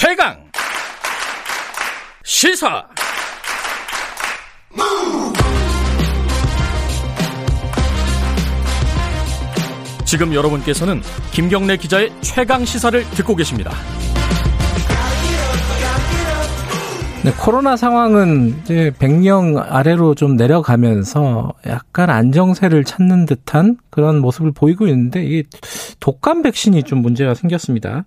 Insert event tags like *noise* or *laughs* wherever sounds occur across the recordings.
최강 시사 지금 여러분께서는 김경래 기자의 최강 시사를 듣고 계십니다. 네, 코로나 상황은 이제 100명 아래로 좀 내려가면서 약간 안정세를 찾는 듯한 그런 모습을 보이고 있는데 이게 독감 백신이 좀 문제가 생겼습니다.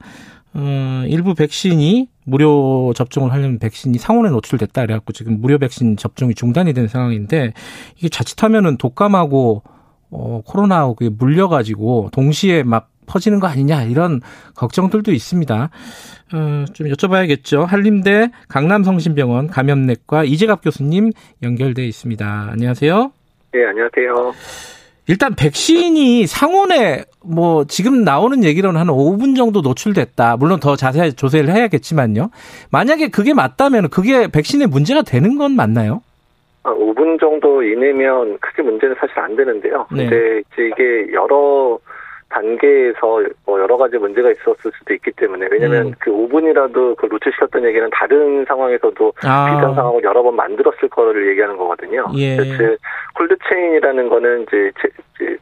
어, 일부 백신이 무료 접종을 하려면 백신이 상온에 노출됐다 그래갖고 지금 무료 백신 접종이 중단이 된 상황인데 이게 자칫하면은 독감하고 어, 코로나하고 물려가지고 동시에 막 퍼지는 거 아니냐 이런 걱정들도 있습니다. 어, 좀 여쭤봐야겠죠. 한림대 강남성심병원 감염내과 이재갑 교수님 연결돼 있습니다. 안녕하세요. 네, 안녕하세요. 일단 백신이 상온에 뭐 지금 나오는 얘기로는 한 5분 정도 노출됐다. 물론 더 자세히 조사를 해야겠지만요. 만약에 그게 맞다면 그게 백신에 문제가 되는 건 맞나요? 5분 정도 이내면 크게 문제는 사실 안 되는데요. 네. 근데 이제 이게 여러 단계에서 뭐 여러 가지 문제가 있었을 수도 있기 때문에 왜냐하면 음. 그 5분이라도 그 노출시켰던 얘기는 다른 상황에서도 아. 비슷한 상황을 여러 번 만들었을 거를 얘기하는 거거든요. 예. 즉 콜드체인이라는 거는 이제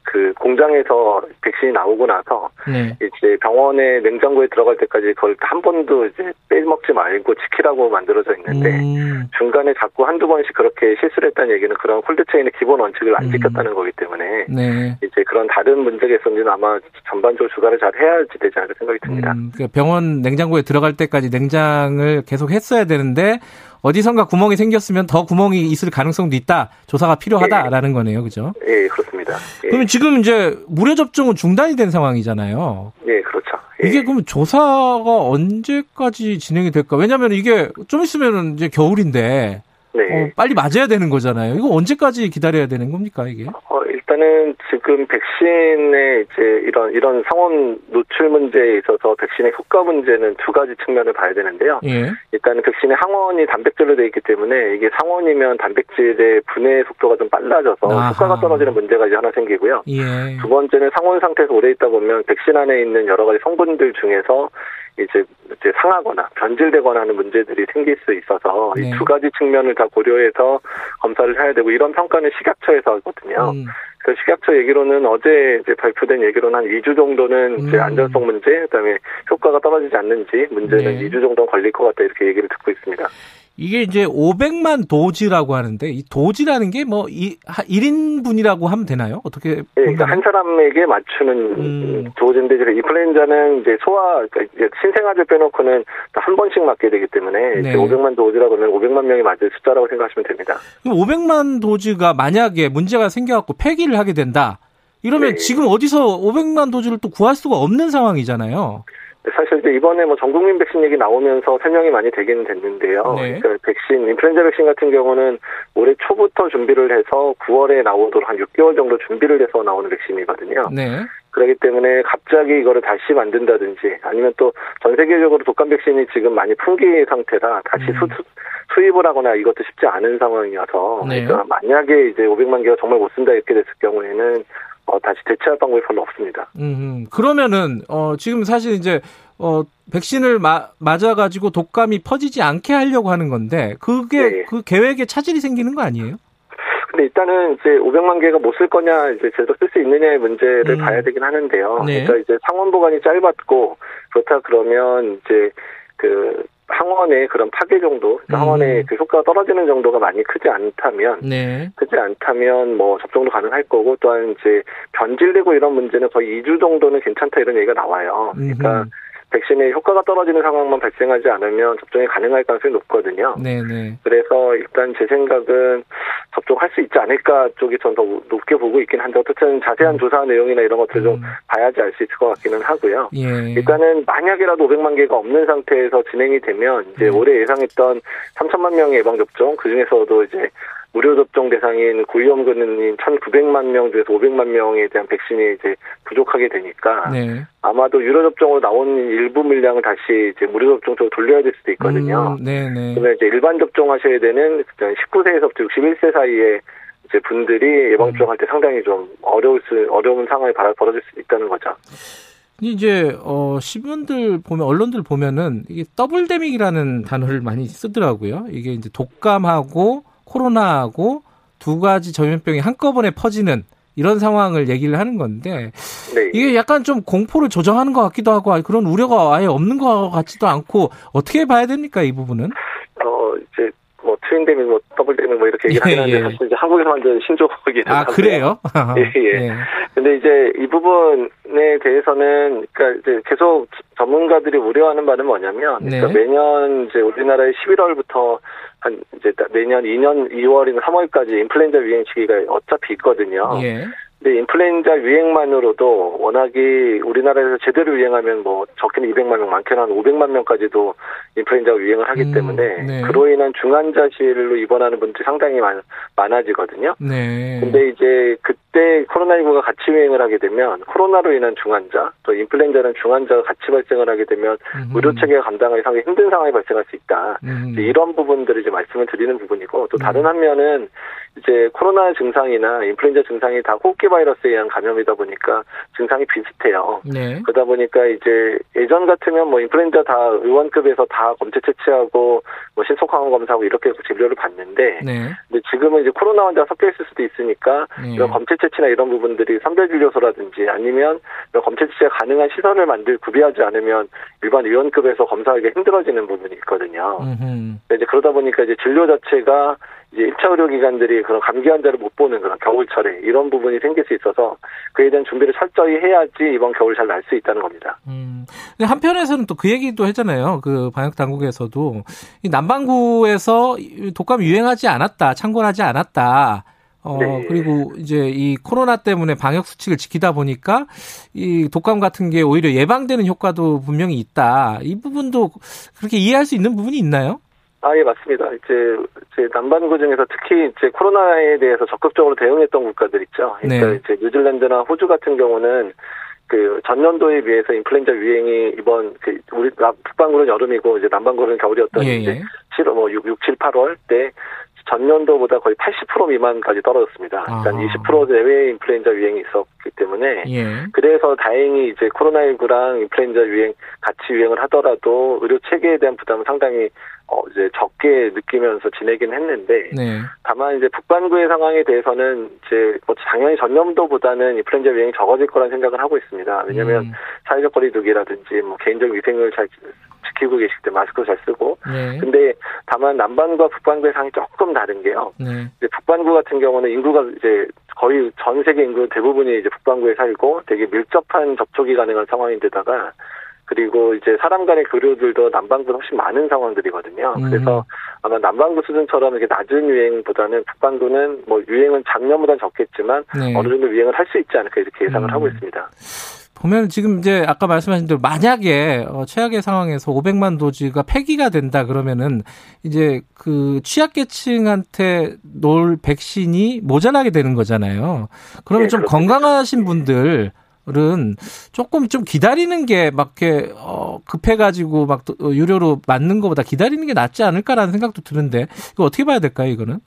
그 공장에서 백신이 나오고 나서 네. 이제 병원에 냉장고에 들어갈 때까지 그걸 한 번도 이제 빼먹지 말고 지키라고 만들어져 있는데 음. 중간에 자꾸 한두 번씩 그렇게 실수를 했다는 얘기는 그런 콜드체인의 기본 원칙을 안 음. 지켰다는 거기 때문에 네. 이제 그런 다른 문제가 있었는지는 아마 전반적으로 조사를 잘 해야지 되지 않을까 생각이 듭니다. 음, 그 병원 냉장고에 들어갈 때까지 냉장을 계속 했어야 되는데 어디선가 구멍이 생겼으면 더 구멍이 있을 가능성도 있다. 조사가 필요하다라는 거네요. 그죠? 예, 그렇습니다. 예, 그러면 지금 이제 무료 접종은 중단이 된 상황이잖아요. 예, 그렇죠. 예. 이게 그럼 조사가 언제까지 진행이 될까? 왜냐하면 이게 좀 있으면 이제 겨울인데 네. 어, 빨리 맞아야 되는 거잖아요. 이거 언제까지 기다려야 되는 겁니까 이게? 어, 일단은 지금 백신의 이제 이런 이런 상온 노출 문제에 있어서 백신의 효과 문제는 두 가지 측면을 봐야 되는데요. 예. 일단은 백신의 항원이 단백질로 되어 있기 때문에 이게 상온이면 단백질의 분해 속도가 좀 빨라져서 아하. 효과가 떨어지는 문제가 이제 하나 생기고요. 예. 두 번째는 상온 상태에서 오래 있다 보면 백신 안에 있는 여러 가지 성분들 중에서 이제 이제 상하거나 변질되거나 하는 문제들이 생길 수 있어서 네. 이두 가지 측면을 다 고려해서 검사를 해야 되고 이런 평가는 식약처에서 하거든요. 음, 그 식약처 얘기로는 어제 이제 발표된 얘기로는 한 2주 정도는 이제 음. 안전성 문제, 그다음에 효과가 떨어지지 않는지 문제는 네. 2주 정도 걸릴 것 같다 이렇게 얘기를 듣고 있습니다. 이게 이제 500만 도지라고 하는데 이 도지라는 게 뭐 이 1인분이라고 하면 되나요? 어떻게 예, 그러니까? 한 사람에게 맞추는 음. 도즈인데 이제 인플루엔자는 이제 소아 그러니까 이제 신생아들 빼놓고는 다한 번씩 맞게 되기 때문에 네. 이제 500만 도즈라고 하면 500만 명이 맞을 숫자라고 생각하시면 됩니다. 그럼 500만 도즈가 만약에 문제가 생겨갖고 폐기를 하게 된다. 이러면 네. 지금 어디서 500만 도즈를 또 구할 수가 없는 상황이잖아요. 사실 이제 이번에 뭐 전국민 백신 얘기 나오면서 설명이 많이 되기는 됐는데요. 네. 그러니까 백신, 인플루엔자 백신 같은 경우는 올해 초부터 준비를 해서 9월에 나오도록 한 6개월 정도 준비를 해서 나오는 백신이거든요. 네. 그렇기 때문에 갑자기 이거를 다시 만든다든지 아니면 또 전 세계적으로 독감 백신이 지금 많이 품귀 상태라 다시 음. 수, 수입을 하거나 이것도 쉽지 않은 상황이어서 네. 그러니까 만약에 이제 500만 개가 정말 못 쓴다 이렇게 됐을 경우에는 어, 다시 대체할 방법이 별로 없습니다. 음, 그러면은 어 지금 사실 이제 어 백신을 마, 맞아 가지고 독감이 퍼지지 않게 하려고 하는 건데 그게 네. 그 계획에 차질이 생기는 거 아니에요? 근데 일단은 이제 500만 개가 못 쓸 거냐, 이제 제대로 쓸 수 있느냐의 문제를 음. 봐야 되긴 하는데요. 네. 그러니까 이제 상원 보관이 짧았고, 그렇다 그러면 이제 그 항원의 그런 파괴 정도, 그러니까 음. 항원의 그 효과가 떨어지는 정도가 많이 크지 않다면, 네. 크지 않다면 뭐 접종도 가능할 거고, 또한 이제 변질되고 이런 문제는 거의 2주 정도는 괜찮다 이런 얘기가 나와요. 그러니까 음흠. 백신의 효과가 떨어지는 상황만 발생하지 않으면 접종이 가능할 가능성이 높거든요. 네, 네. 그래서 일단 제 생각은 접종할 수 있지 않을까 쪽이 전 더 높게 보고 있긴 한데 어쨌든 자세한 조사 내용이나 이런 것들 좀 음. 봐야지 알 수 있을 것 같기는 하고요. 예. 일단은 만약이라도 500만 개가 없는 상태에서 진행이 되면 이제 음. 올해 예상했던 3천만 명의 예방 접종 그 중에서도 이제 무료 접종 대상인 고위험군인 1,900만 명 중에서 500만 명에 대한 백신이 이제 부족하게 되니까 네. 아마도 유료 접종으로 나온 일부 물량을 다시 이제 무료 접종 쪽으로 돌려야 될 수도 있거든요. 음, 네, 네. 그러면 이제 일반 접종하셔야 되는 19세에서부터 61세 사이에 이제 분들이 예방 접종할 때 상당히 좀 어려울 수 어려운 상황이 벌어질 수 있다는 거죠. 이제 어 신문들 보면 언론들 보면은 이게 더블 데믹이라는 단어를 많이 쓰더라고요. 이게 이제 독감하고 코로나하고 두 가지 전염병이 한꺼번에 퍼지는 이런 상황을 얘기를 하는 건데 네. 이게 약간 좀 공포를 조정하는 것 같기도 하고 그런 우려가 아예 없는 것 같지도 않고 어떻게 봐야 됩니까 이 부분은? 어 이제 뭐 트윈데믹, 뭐 더블데믹 뭐 이렇게 얘기를 예, 하는데 예. 사실 이제 한국에서 만든 신조어이긴 아 한데요. 그래요? *laughs* 예, 예, *laughs* 예. 근데 이제 이 부분에 대해서는 그러니까 이제 계속 전문가들이 우려하는 바는 뭐냐면 네. 그러니까 매년 이제 우리나라의 11월부터 한 이제 내년 2년 2월이나 3월까지 인플루엔자 유행 시기가 어차피 있거든요. 예. 근데 인플루엔자 유행만으로도 워낙에 우리나라에서 제대로 유행하면 뭐 적게는 200만 명, 많게는 한 500만 명까지도 인플루엔자가 유행을 하기 음, 때문에 네. 그로 인한 중환자실로 입원하는 분들이 상당히 많, 많아지거든요. 네. 근데 이제 그때 코로나19가 같이 유행을 하게 되면 코로나로 인한 중환자, 또 인플루엔자는 중환자가 같이 발생을 하게 되면 음. 의료 체계가 감당하기 상당히 힘든 상황이 발생할 수 있다. 음. 이런 부분들을 이제 말씀을 드리는 부분이고 또 다른 음. 한면은 이제 코로나 증상이나 인플루엔자 증상이 다 호흡기 바이러스에 의한 감염이다 보니까 증상이 비슷해요. 네. 그러다 보니까 이제 예전 같으면 뭐 인플루엔자 다 의원급에서 다 검체 채취하고 뭐 신속 항원 검사하고 이렇게 진료를 받는데 네. 근데 지금은 이제 코로나 환자가 섞여 있을 수도 있으니까 네. 이런 검체 채취나 이런 부분들이 선별 진료소라든지 아니면 채취가 가능한 시설을 만들 구비하지 않으면 일반 의원급에서 검사하기 힘들어지는 부분이 있거든요. 이제 그러다 보니까 이제 진료 자체가 이제 1차 의료기관들이 그런 감기 환자를 못 보는 그런 겨울철에 이런 부분이 생길 수 있어서 그에 대한 준비를 철저히 해야지 이번 겨울 잘 날 수 있다는 겁니다. 음. 근데 한편에서는 또 그 얘기도 했잖아요. 그 방역 당국에서도 이 남반구에서 독감 유행하지 않았다, 창궐하지 않았다. 어, 네. 그리고 이제 이 코로나 때문에 방역 수칙을 지키다 보니까 이 독감 같은 게 오히려 예방되는 효과도 분명히 있다. 이 부분도 그렇게 이해할 수 있는 부분이 있나요? 아, 예, 맞습니다. 이제, 이제 남반구 중에서 특히 이제 코로나에 대해서 적극적으로 대응했던 국가들 있죠. 그러니까 네. 이제 뉴질랜드나 호주 같은 경우는 그 전년도에 비해서 인플루엔자 유행이 이번 그 우리 북반구는 여름이고 이제 남반구는 겨울이었던 예, 이제 7, 예. 뭐 6, 6, 7, 8월 때 전년도보다 거의 80% 미만까지 떨어졌습니다. 그러니까 아. 20% 내외의 인플루엔자 유행이 있었기 때문에 예. 그래서 다행히 이제 코로나19랑 인플루엔자 유행 같이 유행을 하더라도 의료 체계에 대한 부담은 상당히 어 이제 적게 느끼면서 지내긴 했는데 네. 다만 이제 북반구의 상황에 대해서는 이제 뭐 당연히 전년도보다는 인플루엔자 유행이 적어질 거란 생각을 하고 있습니다. 왜냐하면 음. 사회적 거리두기라든지 뭐 개인적 위생을 잘 지키고 계시기 때문에 마스크 잘 쓰고. 네. 근데 다만 남반구와 북반구의 상이 조금 다른 게요. 네. 이제 북반구 같은 경우는 인구가 이제 거의 전 세계 인구 대부분이 이제 북반구에 살고 되게 밀접한 접촉이 가능한 상황인데다가 그리고 이제 사람 간의 교류들도 남반구는 훨씬 많은 상황들이거든요. 음. 그래서 아마 남반구 수준처럼 이렇게 낮은 유행보다는 북반구는 뭐 유행은 작년보다 적겠지만 네. 어느 정도 유행을 할 수 있지 않을까 이렇게 예상을 음. 하고 있습니다. 보면 지금 이제 아까 말씀하신 대로 만약에 어, 최악의 상황에서 500만 도지가 폐기가 된다 그러면은 이제 그 취약계층한테 놓을 백신이 모자라게 되는 거잖아요. 그러면 네, 좀 그렇습니다. 건강하신 분들 은 조금 좀 기다리는 게 막 이렇게 어 급해가지고 막 유료로 맞는 것보다 기다리는 게 낫지 않을까라는 생각도 드는데 이거 어떻게 봐야 될까요 이거는?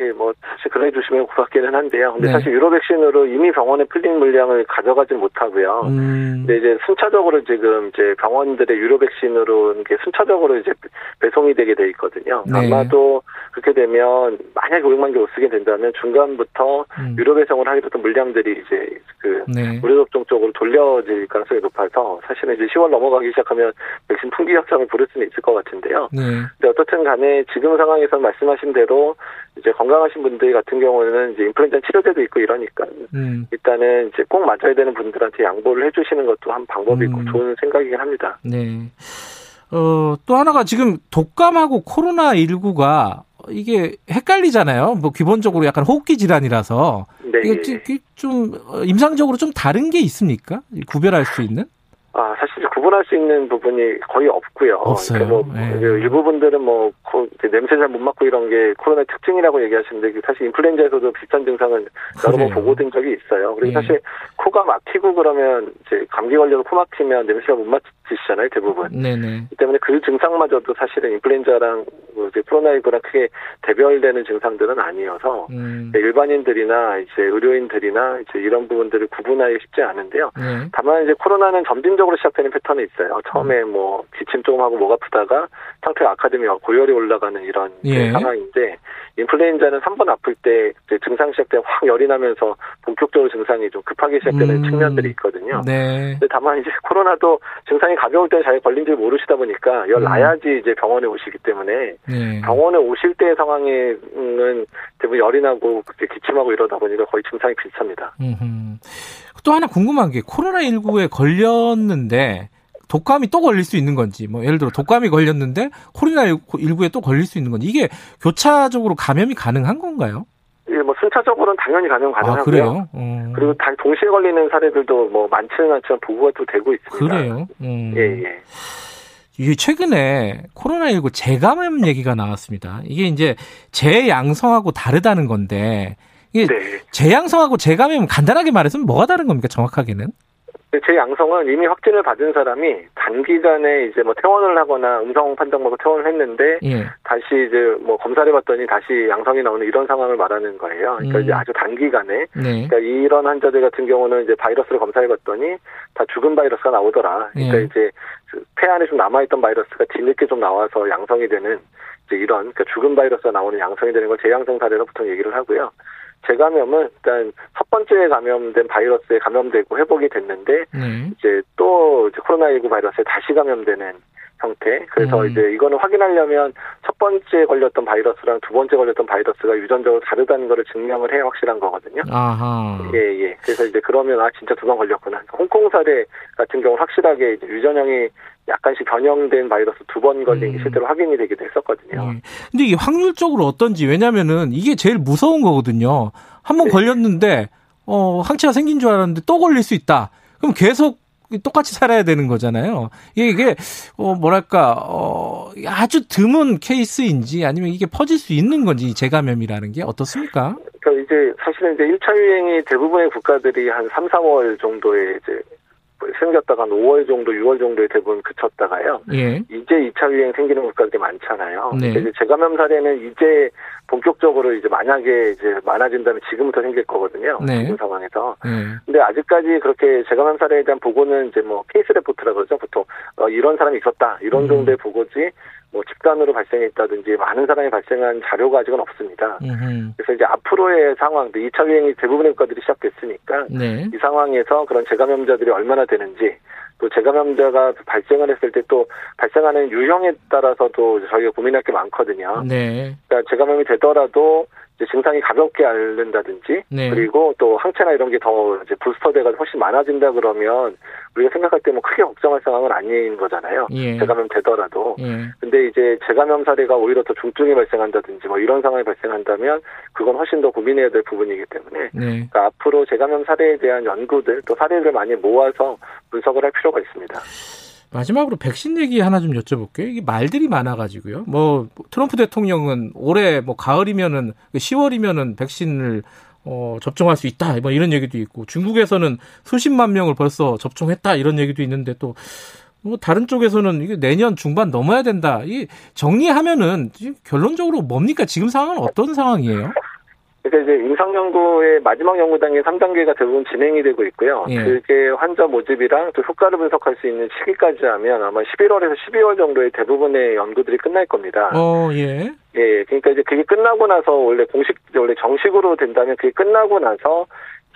예, 뭐 사실 그래 주시면 고맙기는 한데요. 근데 네. 사실 유로 백신으로 이미 병원에 풀린 물량을 가져가지 못하고요. 음. 근데 이제 순차적으로 지금 이제 병원들의 유로 백신으로 이게 순차적으로 이제 배송이 되게 돼 있거든요. 네. 아마도 그렇게 되면 만약에 500만 개 못 쓰게 된다면 중간부터 음. 유로 배송을 하게 됐던 물량들이 이제 그 네. 의료 접종 쪽으로 돌려질 가능성이 높아서 사실은 이제 10월 넘어가기 시작하면 백신 풍기 확장을 부를 수는 있을 것 같은데요. 네. 근데 어떻든 간에 지금 상황에서 말씀하신 대로 이제 건강하신 분들 같은 경우는 이제 인플루엔자 치료제도 있고 이러니까 음. 일단은 이제 꼭 맞아야 되는 분들한테 양보를 해주시는 것도 한 방법이고 음. 좋은 생각이긴 합니다. 네. 어, 또 하나가 지금 독감하고 코로나19가 이게 헷갈리잖아요. 뭐 기본적으로 약간 호흡기 질환이라서 네. 이게 좀 어, 임상적으로 좀 다른 게 있습니까? 구별할 수 있는? 아, 사실 구분할 수 있는 부분이 거의 없고요. 없어요. 뭐 네. 일부분들은 뭐 냄새 잘 못 맡고 이런 게 코로나 특징이라고 얘기하시는데 사실 인플루엔자에서도 비슷한 증상을 여러 번 보고 된 적이 있어요. 그리고 네. 사실 코가 막히고 그러면 이제 감기 걸려서 코 막히면 냄새가 못 맡, 있 으시잖아요, 대부분. 네네. 때문에 그 증상마저도 사실은 인플루엔자랑 뭐 이제 코로나19랑 크게 대별되는 증상들은 아니어서 음. 일반인들이나 이제 의료인들이나 이제 이런 부분들을 구분하기 쉽지 않은데요. 네. 다만 이제 코로나는 점진적으로 시작되는 패턴이 있어요. 처음에 음. 뭐 기침 조금 하고 목 아프다가 상태가 악화되면 고열이 올라가는 이런 예. 상황인데 인플루엔자는 3번 아플 때 증상 시작 때 확 열이 나면서 본격적으로 증상이 좀 급하게 시작되는 음. 측면들이 있거든요. 네. 근데 다만 이제 코로나도 증상이 가벼울 때잘 걸린 줄 모르시다 보니까 열 음. 나야지 이제 병원에 오시기 때문에 네. 병원에 오실 때 상황에는 대부분 열이 나고 기침하고 이러다 보니까 거의 증상이 비슷합니다. 음흠. 또 하나 궁금한 게 코로나19에 걸렸는데 독감이 또 걸릴 수 있는 건지, 뭐 예를 들어 독감이 걸렸는데 코로나19에 또 걸릴 수 있는 건지 이게 교차적으로 감염이 가능한 건가요? 예, 뭐 순차적으로는 당연히 감염 아, 가능하고요. 아, 그래요? 음. 그리고 다 동시에 걸리는 사례들도 뭐 많지는 않지만 보고가 또 되고 있습니다. 그래요? 음. 예, 예. 이게 최근에 코로나19 재감염 얘기가 나왔습니다. 이게 이제 재양성하고 다르다는 건데 이게 네. 재양성하고 재감염은 간단하게 말해서 뭐가 다른 겁니까? 정확하게는? 제 양성은 이미 확진을 받은 사람이 단기간에 이제 뭐 퇴원을 하거나 음성 판정받고 퇴원을 했는데 예. 다시 이제 뭐 검사를 해봤더니 다시 양성이 나오는 이런 상황을 말하는 거예요. 그러니까 음. 이제 아주 단기간에 네. 그러니까 이런 환자들 같은 경우는 이제 바이러스를 검사해봤더니 다 죽은 바이러스가 나오더라. 그러니까 예. 이제 그폐 안에 좀 남아있던 바이러스가 뒤늦게 좀 나와서 양성이 되는 이제 이런 그러니까 죽은 바이러스가 나오는 양성이 되는 걸 재양성 사례로 보통 얘기를 하고요. 재감염은 일단 첫 번째 감염된 바이러스에 감염되고 회복이 됐는데 네. 이제 또 이제 코로나19 바이러스에 다시 감염되는 형태. 그래서 음. 이제 이거는 확인하려면 첫 번째 걸렸던 바이러스랑 두 번째 걸렸던 바이러스가 유전적으로 다르다는 거를 증명을 해야 확실한 거거든요. 아하. 예, 예. 그래서 이제 그러면 아 진짜 두 번 걸렸구나. 홍콩 사례 같은 경우 확실하게 이제 유전형이 약간씩 변형된 바이러스 두 번 걸린 게 음. 실제로 확인이 되기도 했었거든요. 네. 근데 이게 확률적으로 어떤지 왜냐면은 이게 제일 무서운 거거든요. 한번 네. 걸렸는데 어 항체가 생긴 줄 알았는데 또 걸릴 수 있다. 그럼 계속 똑같이 살아야 되는 거잖아요. 이게, 이게 어 뭐랄까 어 아주 드문 케이스인지 아니면 이게 퍼질 수 있는 건지 재감염이라는 게 어떻습니까? 그러니까 이제 사실은 이제 1차 유행이 대부분의 국가들이 한 3, 4월 정도에 이제 생겼다가 한 5월 정도, 6월 정도에 대부분 그쳤다가요. 예. 이제 2차 유행 생기는 국가들이 많잖아요. 네. 이제 재감염 사례는 이제 본격적으로 이제 만약에 이제 많아진다면 지금부터 생길 거거든요. 네. 지금 상황에서. 네. 근데 아직까지 그렇게 재감염 사례에 대한 보고는 이제 뭐 케이스 레포트라 그러죠. 보통 어, 이런 사람이 있었다. 이런 음. 정도의 보고지 뭐 집단으로 발생했다든지 많은 사람이 발생한 자료가 아직은 없습니다. 음흠. 그래서 이제 앞으로의 상황, 2차 유행이 대부분의 국가들이 시작됐으니까 네. 이 상황에서 그런 재감염자들이 얼마나 되는지 또 재감염자가 발생을 했을 때 또 발생하는 유형에 따라서도 저희가 고민할 게 많거든요. 네. 그러니까 재감염이 되더라도 증상이 가볍게 앓는다든지 네. 그리고 또 항체나 이런 게 더 이제 부스터돼가 훨씬 많아진다 그러면 우리가 생각할 때 뭐 크게 걱정할 상황은 아닌 거잖아요. 예. 재감염 되더라도. 예. 근데 이제 재감염 사례가 오히려 더 중증이 발생한다든지 뭐 이런 상황이 발생한다면 그건 훨씬 더 고민해야 될 부분이기 때문에 네. 그러니까 앞으로 재감염 사례에 대한 연구들 또 사례를 많이 모아서 분석을 할 필요가 있습니다. 마지막으로 백신 얘기 하나 좀 여쭤볼게요. 이게 말들이 많아가지고요. 뭐 트럼프 대통령은 올해 뭐 가을이면은 10월이면은 백신을 어, 접종할 수 있다. 뭐 이런 얘기도 있고 중국에서는 수십만 명을 벌써 접종했다 이런 얘기도 있는데 또 뭐 다른 쪽에서는 이게 내년 중반 넘어야 된다. 이 정리하면은 결론적으로 뭡니까? 지금 상황은 어떤 상황이에요? 그러니까 이제 임상연구의 마지막 연구단계 3단계가 대부분 진행이 되고 있고요. 예. 그게 환자 모집이랑 또 효과를 분석할 수 있는 시기까지 하면 아마 11월에서 12월 정도에 대부분의 연구들이 끝날 겁니다. 어, 예. 예, 그러니까 이제 그게 끝나고 나서 원래 공식, 원래 정식으로 된다면 그게 끝나고 나서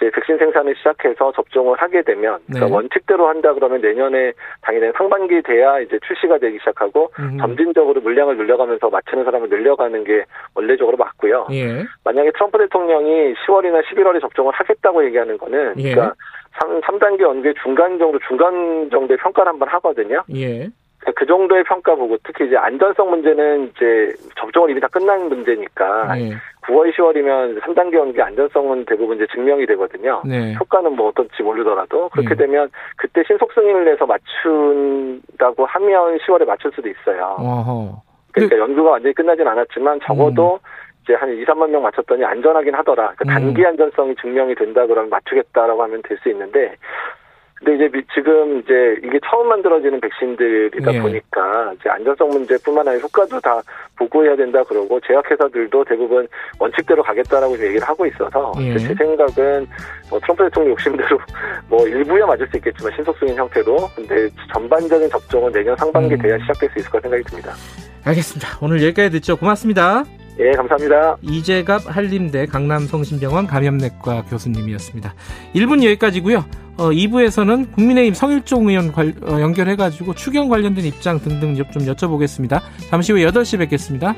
이제 백신 생산을 시작해서 접종을 하게 되면 그러니까 네. 원칙대로 한다 그러면 내년에 당연히 상반기 돼야 이제 출시가 되기 시작하고 음. 점진적으로 물량을 늘려가면서 맞추는 사람을 늘려가는 게 원래적으로 맞고요. 예. 만약에 트럼프 대통령이 10월이나 11월에 접종을 하겠다고 얘기하는 거는 예. 그러니까 3, 3단계 연계 중간 정도 중간 정도의 평가를 한번 하거든요. 예. 그 정도의 평가 보고 특히 이제 안전성 문제는 이제 접종을 이미 다 끝난 문제니까 네. 9월, 10월이면 3단계 연계 안전성은 대부분 이제 증명이 되거든요. 네. 효과는 뭐 어떨지 모르더라도 그렇게 네. 되면 그때 신속 승인을 내서 맞춘다고 하면 10월에 맞출 수도 있어요. 어허. 그러니까 그... 연구가 완전히 끝나진 않았지만 적어도 음. 이제 한 2, 3만 명 맞췄더니 안전하긴 하더라. 그러니까 단기 안전성이 증명이 된다 그러면 맞추겠다라고 하면 될 수 있는데 근데 이제 지금 이제 이게 처음 만들어지는 백신들이다 예. 보니까 이제 안전성 문제뿐만 아니라 효과도 다 보고해야 된다 그러고 제약회사들도 대부분 원칙대로 가겠다라고 얘기를 하고 있어서 예. 제 생각은 뭐 트럼프 대통령 욕심대로 *laughs* 뭐 일부야 맞을 수 있겠지만 신속성인 형태로 근데 전반적인 접종은 내년 상반기 음. 돼야 시작될 수 있을 것 생각이 듭니다. 알겠습니다. 오늘 여기까지 듣죠. 고맙습니다. 예, 감사합니다. 이재갑 한림대 강남성심병원 감염내과 교수님이었습니다. 1분 여기까지고요. 어, 2부에서는 국민의힘 성일종 의원 관, 어, 연결해가지고 추경 관련된 입장 등등 좀 여쭤보겠습니다. 잠시 후 8시 뵙겠습니다.